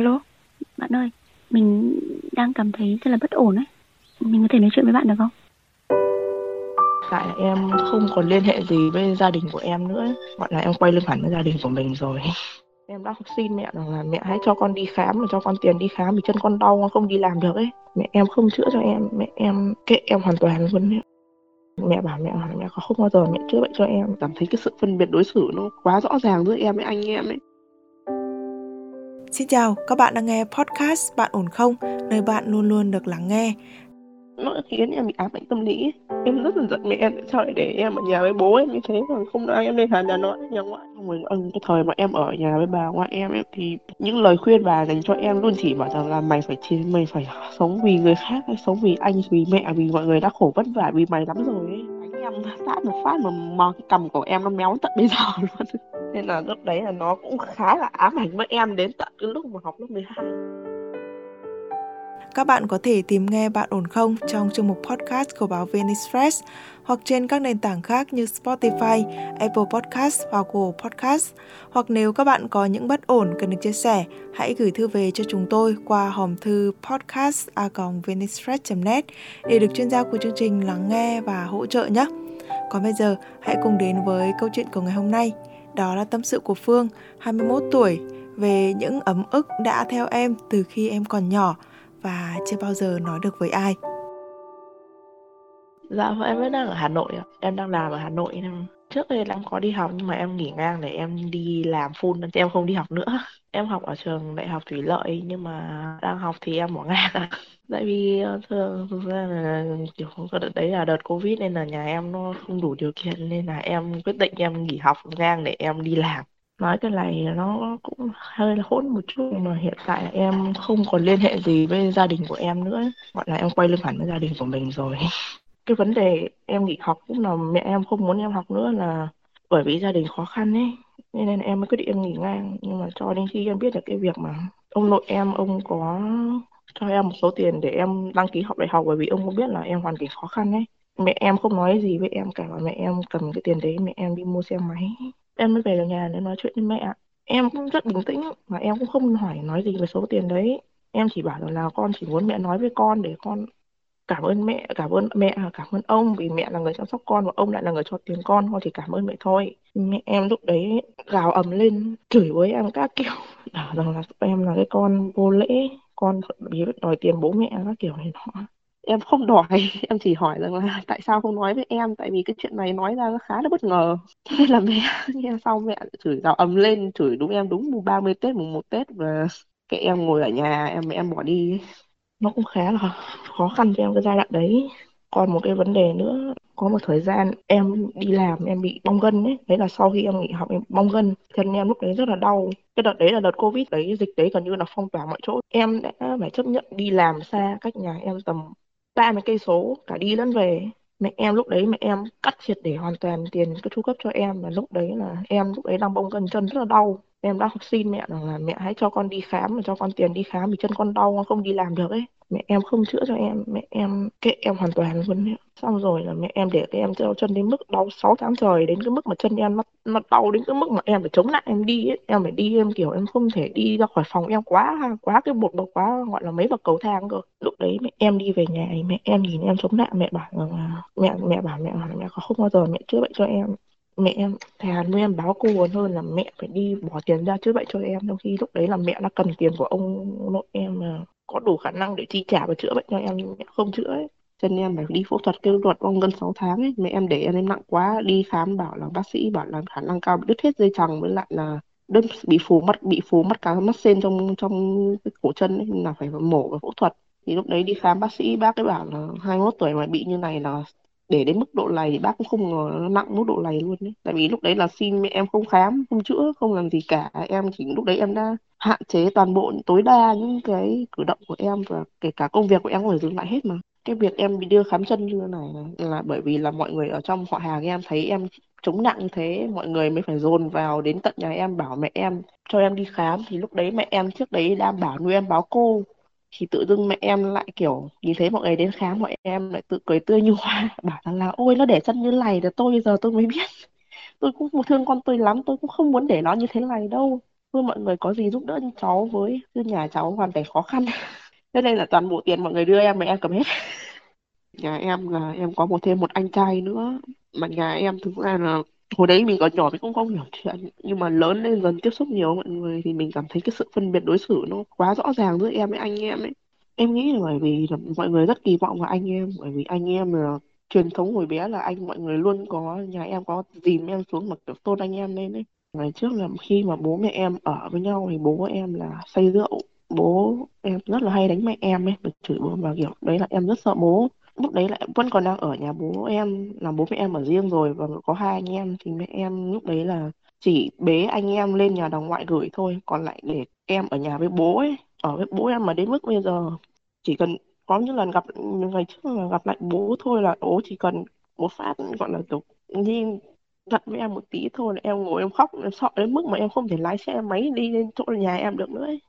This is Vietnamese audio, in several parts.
Alo, bạn ơi, mình đang cảm thấy rất là bất ổn ấy. Mình có thể nói chuyện với bạn được không? Tại em không còn liên hệ gì với gia đình của em nữa ấy. Gọi là em quay lưng hẳn với gia đình của mình rồi. Em đã xin mẹ rằng là mẹ hãy cho con đi khám và cho con tiền đi khám vì chân con đau con không đi làm được ấy. Mẹ em không chữa cho em, mẹ em kệ em hoàn toàn luôn ấy. Mẹ bảo mẹ bảo mẹ không bao giờ mẹ chữa bệnh cho em. Cảm thấy cái sự phân biệt đối xử nó quá rõ ràng giữa em với anh em ấy. Xin chào, các bạn đang nghe podcast Bạn ổn không? Nơi bạn luôn luôn được lắng nghe. Nó khiến em bị ám ảnh tâm lý. Em rất là giận mẹ em tại sao lại để em ở nhà với bố em như thế mà không ai em lên Hà Hà Nội nhà ngoại. Xong rồi ừ, cái thời mà em ở nhà với bà ngoại em ấy, thì những lời khuyên bà dành cho em luôn chỉ bảo rằng là mày phải chiến mày phải sống vì người khác hay sống vì anh vì mẹ vì mọi người đã khổ vất vả vì mày lắm rồi ấy em phát một phát mà mò cái cầm của em nó méo tận bây giờ luôn nên là lúc đấy là nó cũng khá là ám ảnh với em đến tận cái lúc mà học lớp 12 Các bạn có thể tìm nghe Bạn ổn không trong chương mục podcast của báo VN Express hoặc trên các nền tảng khác như Spotify, Apple Podcast và Google Podcast. Hoặc nếu các bạn có những bất ổn cần được chia sẻ, hãy gửi thư về cho chúng tôi qua hòm thư podcast.vnexpress.net để được chuyên gia của chương trình lắng nghe và hỗ trợ nhé. Còn bây giờ, hãy cùng đến với câu chuyện của ngày hôm nay. Đó là tâm sự của Phương, 21 tuổi, về những ấm ức đã theo em từ khi em còn nhỏ và chưa bao giờ nói được với ai. Dạ em vẫn đang ở Hà Nội ạ. Em đang làm ở Hà Nội em. Trước đây em có đi học nhưng mà em nghỉ ngang để em đi làm full nên em không đi học nữa. Em học ở trường Đại học Thủy Lợi nhưng mà đang học thì em bỏ ngang. Tại vì thường thực ra là, kiểu cái đợt đấy là đợt Covid nên là nhà em nó không đủ điều kiện nên là em quyết định em nghỉ học ngang để em đi làm. Nói cái này nó cũng hơi là hỗn một chút nhưng mà hiện tại là em không còn liên hệ gì với gia đình của em nữa. Gọi là em quay lưng hẳn với gia đình của mình rồi cái vấn đề em nghỉ học cũng là mẹ em không muốn em học nữa là bởi vì gia đình khó khăn ấy. Nên, nên em mới quyết định em nghỉ ngang. Nhưng mà cho đến khi em biết được cái việc mà ông nội em ông có cho em một số tiền để em đăng ký học đại học bởi vì ông cũng biết là em hoàn cảnh khó khăn ấy. Mẹ em không nói gì với em cả. Mà mẹ em cầm cái tiền đấy mẹ em đi mua xe máy. Em mới về được nhà để nói chuyện với mẹ. Em cũng rất bình tĩnh mà em cũng không hỏi nói gì về số tiền đấy. Em chỉ bảo là, là con chỉ muốn mẹ nói với con để con cảm ơn mẹ, cảm ơn mẹ à, cảm ơn ông vì mẹ là người chăm sóc con và ông lại là người cho tiền con con chỉ cảm ơn mẹ thôi. Mẹ em lúc đấy gào ầm lên, chửi với em các kiểu. Bảo rằng là em là cái con vô lễ, con bị đòi tiền bố mẹ các kiểu này nọ. Em không đòi, em chỉ hỏi rằng là tại sao không nói với em? Tại vì cái chuyện này nói ra nó khá là bất ngờ. Nên là mẹ nghe sau mẹ chửi gào ầm lên, chửi đúng em đúng mùng 30 Tết, mùng một Tết và cái em ngồi ở nhà, em, mẹ em bỏ đi nó cũng khá là khó khăn cho em cái giai đoạn đấy. Còn một cái vấn đề nữa, có một thời gian em đi làm em bị bong gân ấy. Đấy là sau khi em nghỉ học em bong gân chân em lúc đấy rất là đau. Cái đợt đấy là đợt covid đấy, dịch đấy gần như là phong tỏa mọi chỗ. Em đã phải chấp nhận đi làm xa cách nhà em tầm ba mươi cây số, cả đi lẫn về. Mẹ em lúc đấy, mẹ em cắt triệt để hoàn toàn tiền cái chu cấp cho em. Và lúc đấy là em lúc đấy đang bong gân chân rất là đau em đã học xin mẹ rằng là mẹ hãy cho con đi khám và cho con tiền đi khám vì chân con đau, con không đi làm được ấy mẹ em không chữa cho em, mẹ em kệ em hoàn toàn luôn ấy. xong rồi là mẹ em để cái em cho chân đến mức đau 6 tháng trời, đến cái mức mà chân em nó nó đau đến cái mức mà em phải chống lại em đi ấy. em phải đi, em kiểu em không thể đi ra khỏi phòng em quá quá cái bột bọc quá gọi là mấy bậc cầu thang cơ lúc đấy mẹ em đi về nhà mẹ em nhìn em chống lại, mẹ bảo là, mẹ mẹ bảo mẹ bảo mẹ không bao giờ mẹ chữa bệnh cho em mẹ em thà nuôi em báo cô muốn hơn là mẹ phải đi bỏ tiền ra chữa bệnh cho em. Trong khi lúc đấy là mẹ đã cần tiền của ông nội em mà có đủ khả năng để chi trả và chữa bệnh cho em nhưng mẹ không chữa ấy. Chân em phải đi phẫu thuật kêu luật ông gần 6 tháng ấy. Mẹ em để em nặng quá đi khám bảo là bác sĩ bảo là khả năng cao bị đứt hết dây chằng với lại là đứt bị phù mắt bị phù mắt cá mắt sen trong trong cái cổ chân ấy, là phải mổ và phẫu thuật. Thì lúc đấy đi khám bác sĩ bác ấy bảo là 21 tuổi mà bị như này là để đến mức độ này thì bác cũng không ngờ nó nặng mức độ này luôn đấy. Tại vì lúc đấy là xin mẹ em không khám, không chữa, không làm gì cả. Em chỉ lúc đấy em đã hạn chế toàn bộ tối đa những cái cử động của em và kể cả công việc của em cũng phải dừng lại hết mà. Cái việc em bị đưa khám chân như thế này là bởi vì là mọi người ở trong họ hàng em thấy em chống nặng như thế, mọi người mới phải dồn vào đến tận nhà em bảo mẹ em cho em đi khám. Thì lúc đấy mẹ em trước đấy đang bảo nuôi em báo cô thì tự dưng mẹ em lại, kiểu, nhìn thấy mọi người đến khám, mọi em lại tự cười tươi như hoa, bảo rằng là, ôi, nó để chân như này là tôi bây giờ tôi mới biết. Tôi cũng thương con tôi lắm, tôi cũng không muốn để nó như thế này đâu. Thôi mọi người có gì giúp đỡ cháu với chứ nhà cháu hoàn cảnh khó khăn. Thế nên là toàn bộ tiền mọi người đưa em mà em cầm hết. Nhà em là, em có một thêm một anh trai nữa. Mà nhà em thực ra là hồi đấy mình còn nhỏ mình cũng không hiểu chuyện nhưng mà lớn lên dần tiếp xúc nhiều, mọi người thì mình cảm thấy cái sự phân biệt đối xử nó quá rõ ràng giữa em với anh em ấy. Em nghĩ là bởi vì là mọi người rất kỳ vọng vào anh em, bởi vì anh em là truyền thống hồi bé là anh mọi người luôn có, nhà em có dìm em xuống mà, kiểu, tôn anh em lên ấy. Ngày trước là khi mà bố mẹ em ở với nhau thì bố em là say rượu, bố em rất là hay đánh mẹ em ấy, mà chửi bố và kiểu, đấy là em rất sợ bố lúc đấy lại vẫn còn đang ở nhà bố em, là bố mẹ em ở riêng rồi và có hai anh em thì mẹ em lúc đấy là chỉ bế anh em lên nhà đồng ngoại gửi thôi còn lại để em ở nhà với bố ấy, ở với bố em mà đến mức bây giờ, chỉ cần có những lần gặp ngày trước là gặp lại bố thôi là, bố chỉ cần một phát, gọi là, kiểu như giận với em một tí thôi là em ngồi em khóc, em sợ đến mức mà em không thể lái xe máy đi lên chỗ nhà em được nữa ấy.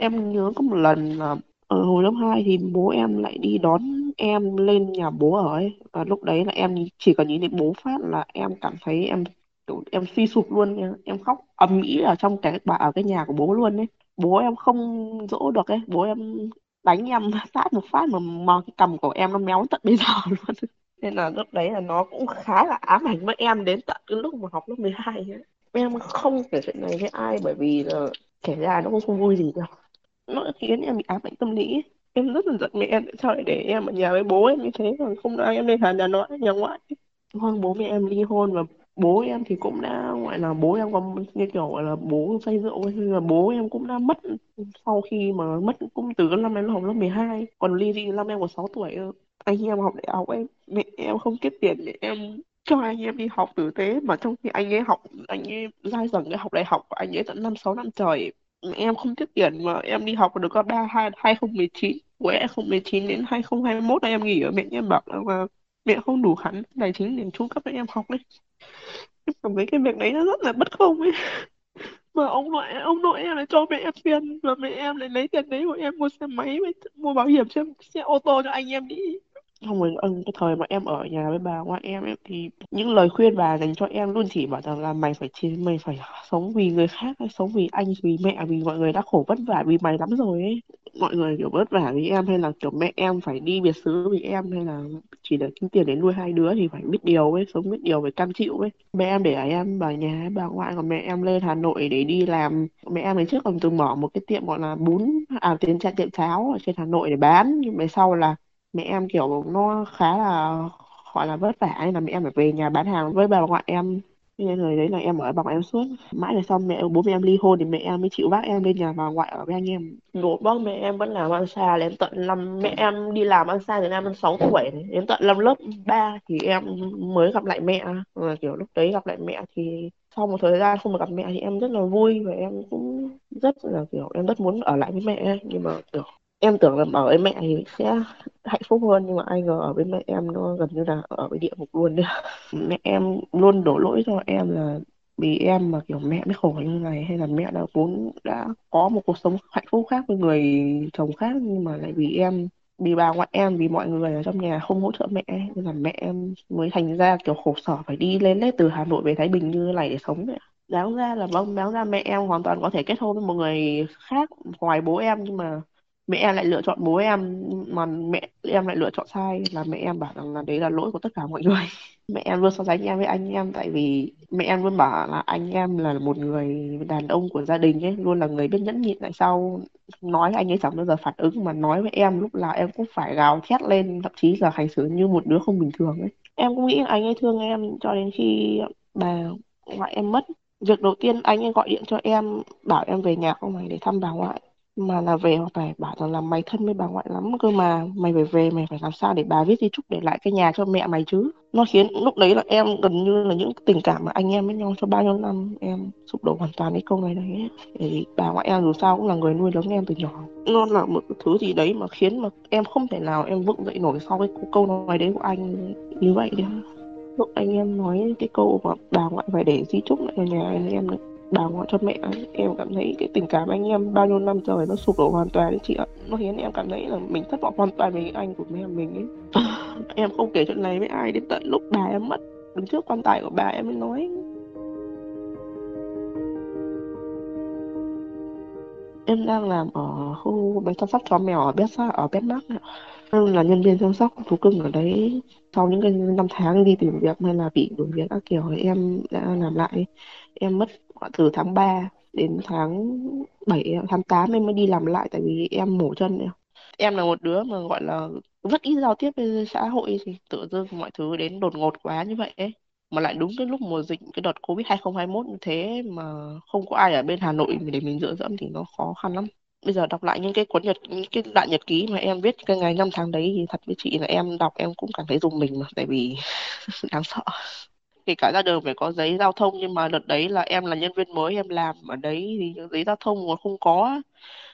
em nhớ có một lần là ở hồi lớp 2 thì bố em lại đi đón em lên nhà bố ở ấy và lúc đấy là em chỉ cần nhìn thấy bố phát là em cảm thấy em kiểu em suy sụp luôn em, em khóc ầm ĩ ở trong cái bà ở cái nhà của bố luôn ấy. Bố em không dỗ được ấy bố em đánh em sát một phát mà, mà cái cằm của em nó méo tận bây giờ luôn. Nên là lúc đấy là nó cũng khá là ám ảnh với em đến tận cái lúc mà học lớp 12 ấy. em không kể chuyện này với ai bởi vì là kể ra nó cũng không vui gì đâu. Nó khiến em bị ám ảnh tâm lý em rất là giận mẹ, em tại sao lại để em ở nhà với bố em như thế rồi, không ai em lên hà nhà nội, nhà ngoại. Vâng bố mẹ em ly hôn và bố em thì cũng đã, gọi là bố em có như kiểu, gọi là bố say rượu hay là bố em cũng đã mất sau khi mà mất cũng từ năm em học lớp 12 còn ly dị năm em còn 6 tuổi anh em học đại học em mẹ em không kiếm tiền để em cho anh em đi học tử tế, mà trong khi anh ấy học, anh ấy dai dẳng cái học đại học của anh ấy tận năm, sáu năm trời em không tiết tiền mà em đi học được có ba hai hai không mười chín của em không mười chín đến hai không hai mốt em nghỉ ở mẹ em bảo là vâng, mà mẹ không đủ khả tài chính để chu cấp cho em học đấy. Em cảm thấy cái việc đấy nó rất là bất công ấy. Mà ông nội ông nội em lại cho mẹ em tiền và mẹ em lại lấy tiền đấy của em mua xe máy mua bảo hiểm xe, xe ô tô cho anh em đi không rồi ơn cái thời mà em ở nhà với bà ngoại em ấy, thì những lời khuyên bà dành cho em luôn chỉ bảo rằng là mày phải chiến mày phải sống vì người khác hay sống vì anh vì mẹ vì mọi người đã khổ vất vả vì mày lắm rồi ấy. Mọi người kiểu vất vả vì em hay là kiểu mẹ em phải đi biệt xứ vì em hay là chỉ để kiếm tiền để nuôi hai đứa thì phải biết điều ấy sống biết điều phải cam chịu ấy. Mẹ em để em ở nhà bà ngoại còn mẹ em lên Hà Nội để đi làm. Mẹ em ngày trước còn từng mở một cái tiệm gọi là bún à tiền tiệm cháo ở trên Hà Nội để bán. Nhưng mà sau là mẹ em, kiểu, nó khá là, gọi là, vất vả nên là mẹ em phải về nhà bán hàng với bà ngoại em. Nên người đấy là em ở bà ngoại em suốt. Mãi về sau mẹ, bố mẹ em ly hôn thì mẹ em mới chịu vác em lên nhà bà ngoại ở với anh em. Bố bác mẹ em vẫn làm ăn xa đến tận năm, mẹ em đi làm ăn xa từ năm sáu tuổi đến tận năm lớp 3 thì em mới gặp lại mẹ. Và kiểu lúc đấy gặp lại mẹ thì sau một thời gian không được gặp mẹ thì em rất là vui và em cũng rất là, kiểu, em rất muốn ở lại với mẹ. Nhưng mà, kiểu em tưởng là ở với mẹ thì sẽ hạnh phúc hơn, nhưng mà ai ngờ ở với mẹ em nó gần như là ở với địa ngục luôn đấy. Mẹ em luôn đổ lỗi cho em là vì em mà kiểu mẹ mới khổ như này, hay là mẹ đã vốn đã có một cuộc sống hạnh phúc khác với người chồng khác, nhưng mà lại vì em, vì bà ngoại em, vì mọi người ở trong nhà không hỗ trợ mẹ nên là mẹ em mới thành ra kiểu khổ sở phải đi lên lết từ Hà Nội về Thái Bình như này để sống vậy đáng ra là vâng đáng ra mẹ em hoàn toàn có thể kết hôn với một người khác ngoài bố em, nhưng mà mẹ em lại lựa chọn bố em, mà mẹ em lại lựa chọn sai, là mẹ em bảo rằng là đấy là lỗi của tất cả mọi người. Mẹ em luôn so sánh em với anh em, tại vì mẹ em luôn bảo là anh em là một người đàn ông của gia đình ấy, luôn là người biết nhẫn nhịn tại sao nói anh ấy chẳng bao giờ phản ứng, mà nói với em lúc nào em cũng phải gào thét lên, thậm chí là hành xử như một đứa không bình thường ấy. Em cũng nghĩ anh ấy thương em cho đến khi bà ngoại em mất. Việc đầu tiên anh ấy gọi điện cho em, bảo em về nhà không phải để thăm bà ngoại mà là về phải bảo rằng là mày thân với bà ngoại lắm cơ mà, mày phải về, mày phải làm sao để bà viết di chúc để lại cái nhà cho mẹ mày chứ? Nó khiến lúc đấy là em gần như là những tình cảm mà anh em với nhau cho bao nhiêu năm em sụp đổ hoàn toàn cái câu này đấy. Để bà ngoại em dù sao cũng là người nuôi lớn em từ nhỏ. Nó là một thứ gì đấy mà khiến mà em không thể nào em vững dậy nổi sau cái câu nói đấy của anh như vậy đấy lúc anh em nói cái câu mà bà ngoại phải để di chúc lại nhà anh em nữa bà ngoại cho mẹ ấy. em cảm thấy cái tình cảm anh em bao nhiêu năm trời nó sụp đổ hoàn toàn đấy chị ạ nó khiến em cảm thấy là mình thất vọng hoàn toàn về anh của mẹ mình ấy em không kể chuyện này với ai đến tận lúc bà em mất đứng trước quan tài của bà em mới nói Em đang làm ở khu bên chăm sóc chó mèo ở Bét ở Bét Mắc Em là nhân viên chăm sóc thú cưng ở đấy. Sau những cái năm tháng đi tìm việc hay là bị đuổi việc các kiểu thì em đã làm lại. Em mất Ờ, từ tháng 3 đến tháng 7 tháng 8 em mới đi làm lại tại vì em mổ chân này. Em là một đứa mà, gọi là, rất ít giao tiếp với xã hội thì tự dưng mọi thứ đến đột ngột quá như vậy ấy. Mà lại đúng cái lúc mùa dịch, cái đợt Covid 2021 như thế mà không có ai ở bên Hà Nội để mình dựa dẫm thì nó khó khăn lắm. Bây giờ đọc lại những cái cuốn nhật, những cái đoạn nhật ký mà em viết cái ngày năm tháng đấy thì thật với chị là em đọc em cũng cảm thấy dùng mình mà, tại vì đáng sợ kể cả ra đường phải có giấy giao thông, nhưng mà đợt đấy là em là nhân viên mới, em làm ở đấy thì những giấy giao thông còn không có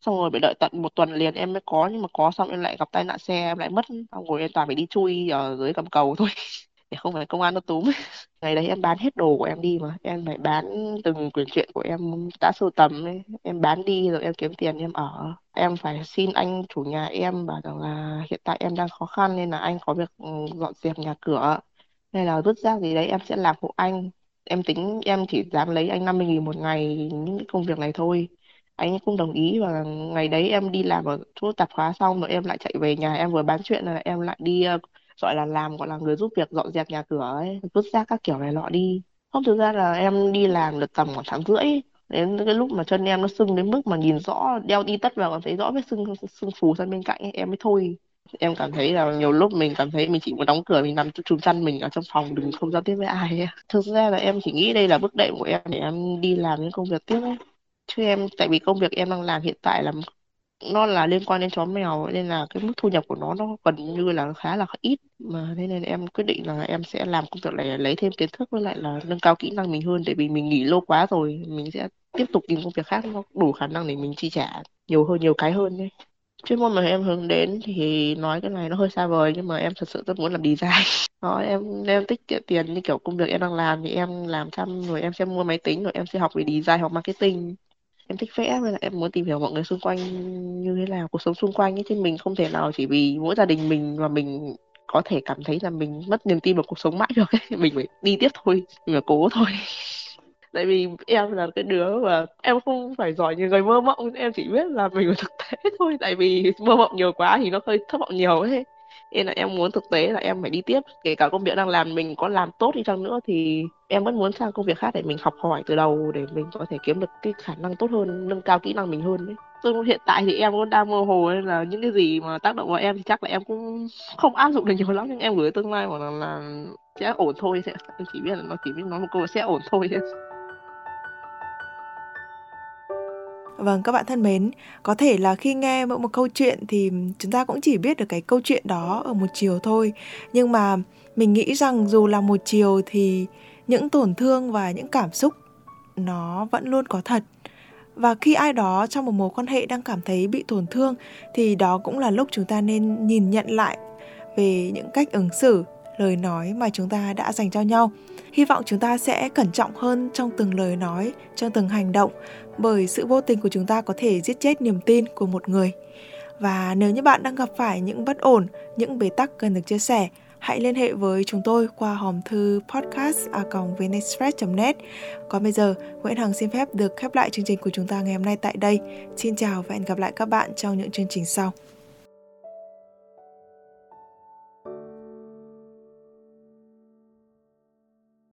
xong rồi phải đợi tận một tuần liền em mới có, nhưng mà có xong em lại gặp tai nạn xe, em lại mất. Xong rồi em toàn phải đi chui ở dưới cầm cầu thôi. Để không phải công an nó túm. Ngày đấy em bán hết đồ của em đi mà. Em phải bán từng quyển truyện của em đã sưu tầm ấy. em bán đi rồi em kiếm tiền em ở. Em phải xin anh chủ nhà em bảo rằng là hiện tại em đang khó khăn nên là anh có việc ừ, dọn dẹp nhà cửa hay là vứt rác gì đấy em sẽ làm hộ anh. Em tính em chỉ dám lấy anh 50 nghìn một ngày những cái công việc này thôi. Anh ấy cũng đồng ý và ngày đấy em đi làm ở chỗ tạp hóa xong rồi em lại chạy về nhà em vừa bán chuyện là em lại đi ờ, gọi là làm gọi là người giúp việc dọn dẹp nhà cửa ấy vứt rác các kiểu này nọ đi. Không thực ra là em đi làm được tầm khoảng tháng rưỡi. Đến cái lúc mà chân em nó sưng đến mức mà nhìn rõ đeo đi tất vào còn thấy rõ vết sưng sưng phù sang bên cạnh ấy, em mới thôi em cảm thấy là nhiều lúc mình cảm thấy mình chỉ muốn đóng cửa, mình nằm chùm chăn mình ở trong phòng, đừng không giao tiếp với ai ấy. thực ra là em chỉ nghĩ đây là bước đệm của em để em đi làm những công việc tiếp ấy. Chứ em, tại vì công việc em đang làm hiện tại là nó là liên quan đến chó mèo nên là cái mức thu nhập của nó nó gần như là khá là ít. Mà thế nên em quyết định là em sẽ làm công việc này, lấy thêm kiến thức với lại là nâng cao kỹ năng mình hơn. Tại vì mình nghỉ lâu quá rồi, mình sẽ tiếp tục tìm công việc khác, nó đủ khả năng để mình chi trả nhiều hơn, nhiều cái hơn đấy chuyên môn mà em hướng đến thì nói cái này nó hơi xa vời, nhưng mà em thật sự rất muốn làm design. Đó, em em tích kiệm tiền như kiểu công việc em đang làm thì em làm xong rồi em sẽ mua máy tính rồi em sẽ học về design hoặc marketing. Em thích vẽ nên là em muốn tìm hiểu mọi người xung quanh như thế nào, cuộc sống xung quanh ấy, chứ mình không thể nào chỉ vì mỗi gia đình mình mà mình có thể cảm thấy là mình mất niềm tin vào cuộc sống mãi được ấy. Mình phải đi tiếp thôi, mình phải cố thôi tại vì em là cái đứa mà em không phải giỏi như người mơ mộng em chỉ biết là mình thực tế thôi. Tại vì mơ mộng nhiều quá thì nó hơi thất vọng nhiều ấy. Nên là em muốn thực tế là em phải đi tiếp. Kể cả công việc đang làm mình có làm tốt đi chăng nữa thì em vẫn muốn sang công việc khác để mình học hỏi từ đầu để mình có thể kiếm được cái khả năng tốt hơn nâng cao kỹ năng mình hơn đấy Tôi hiện tại thì em cũng đang mơ hồ nên là những cái gì mà tác động vào em thì chắc là em cũng không áp dụng được nhiều lắm. Nhưng em gửi tương lai mà là, là sẽ ổn thôi sẽ em chỉ biết là nó chỉ biết nói một câu là sẽ ổn thôi Vâng, các bạn thân mến, có thể là khi nghe mỗi một câu chuyện thì chúng ta cũng chỉ biết được cái câu chuyện đó ở một chiều thôi. Nhưng mà mình nghĩ rằng dù là một chiều thì những tổn thương và những cảm xúc nó vẫn luôn có thật. Và khi ai đó trong một mối quan hệ đang cảm thấy bị tổn thương thì đó cũng là lúc chúng ta nên nhìn nhận lại về những cách ứng xử, lời nói mà chúng ta đã dành cho nhau. Hy vọng chúng ta sẽ cẩn trọng hơn trong từng lời nói, trong từng hành động bởi sự vô tình của chúng ta có thể giết chết niềm tin của một người. Và nếu như bạn đang gặp phải những bất ổn, những bế tắc cần được chia sẻ, hãy liên hệ với chúng tôi qua hòm thư podcast.vnexpress.net. Còn bây giờ, Nguyễn Hằng xin phép được khép lại chương trình của chúng ta ngày hôm nay tại đây. Xin chào và hẹn gặp lại các bạn trong những chương trình sau.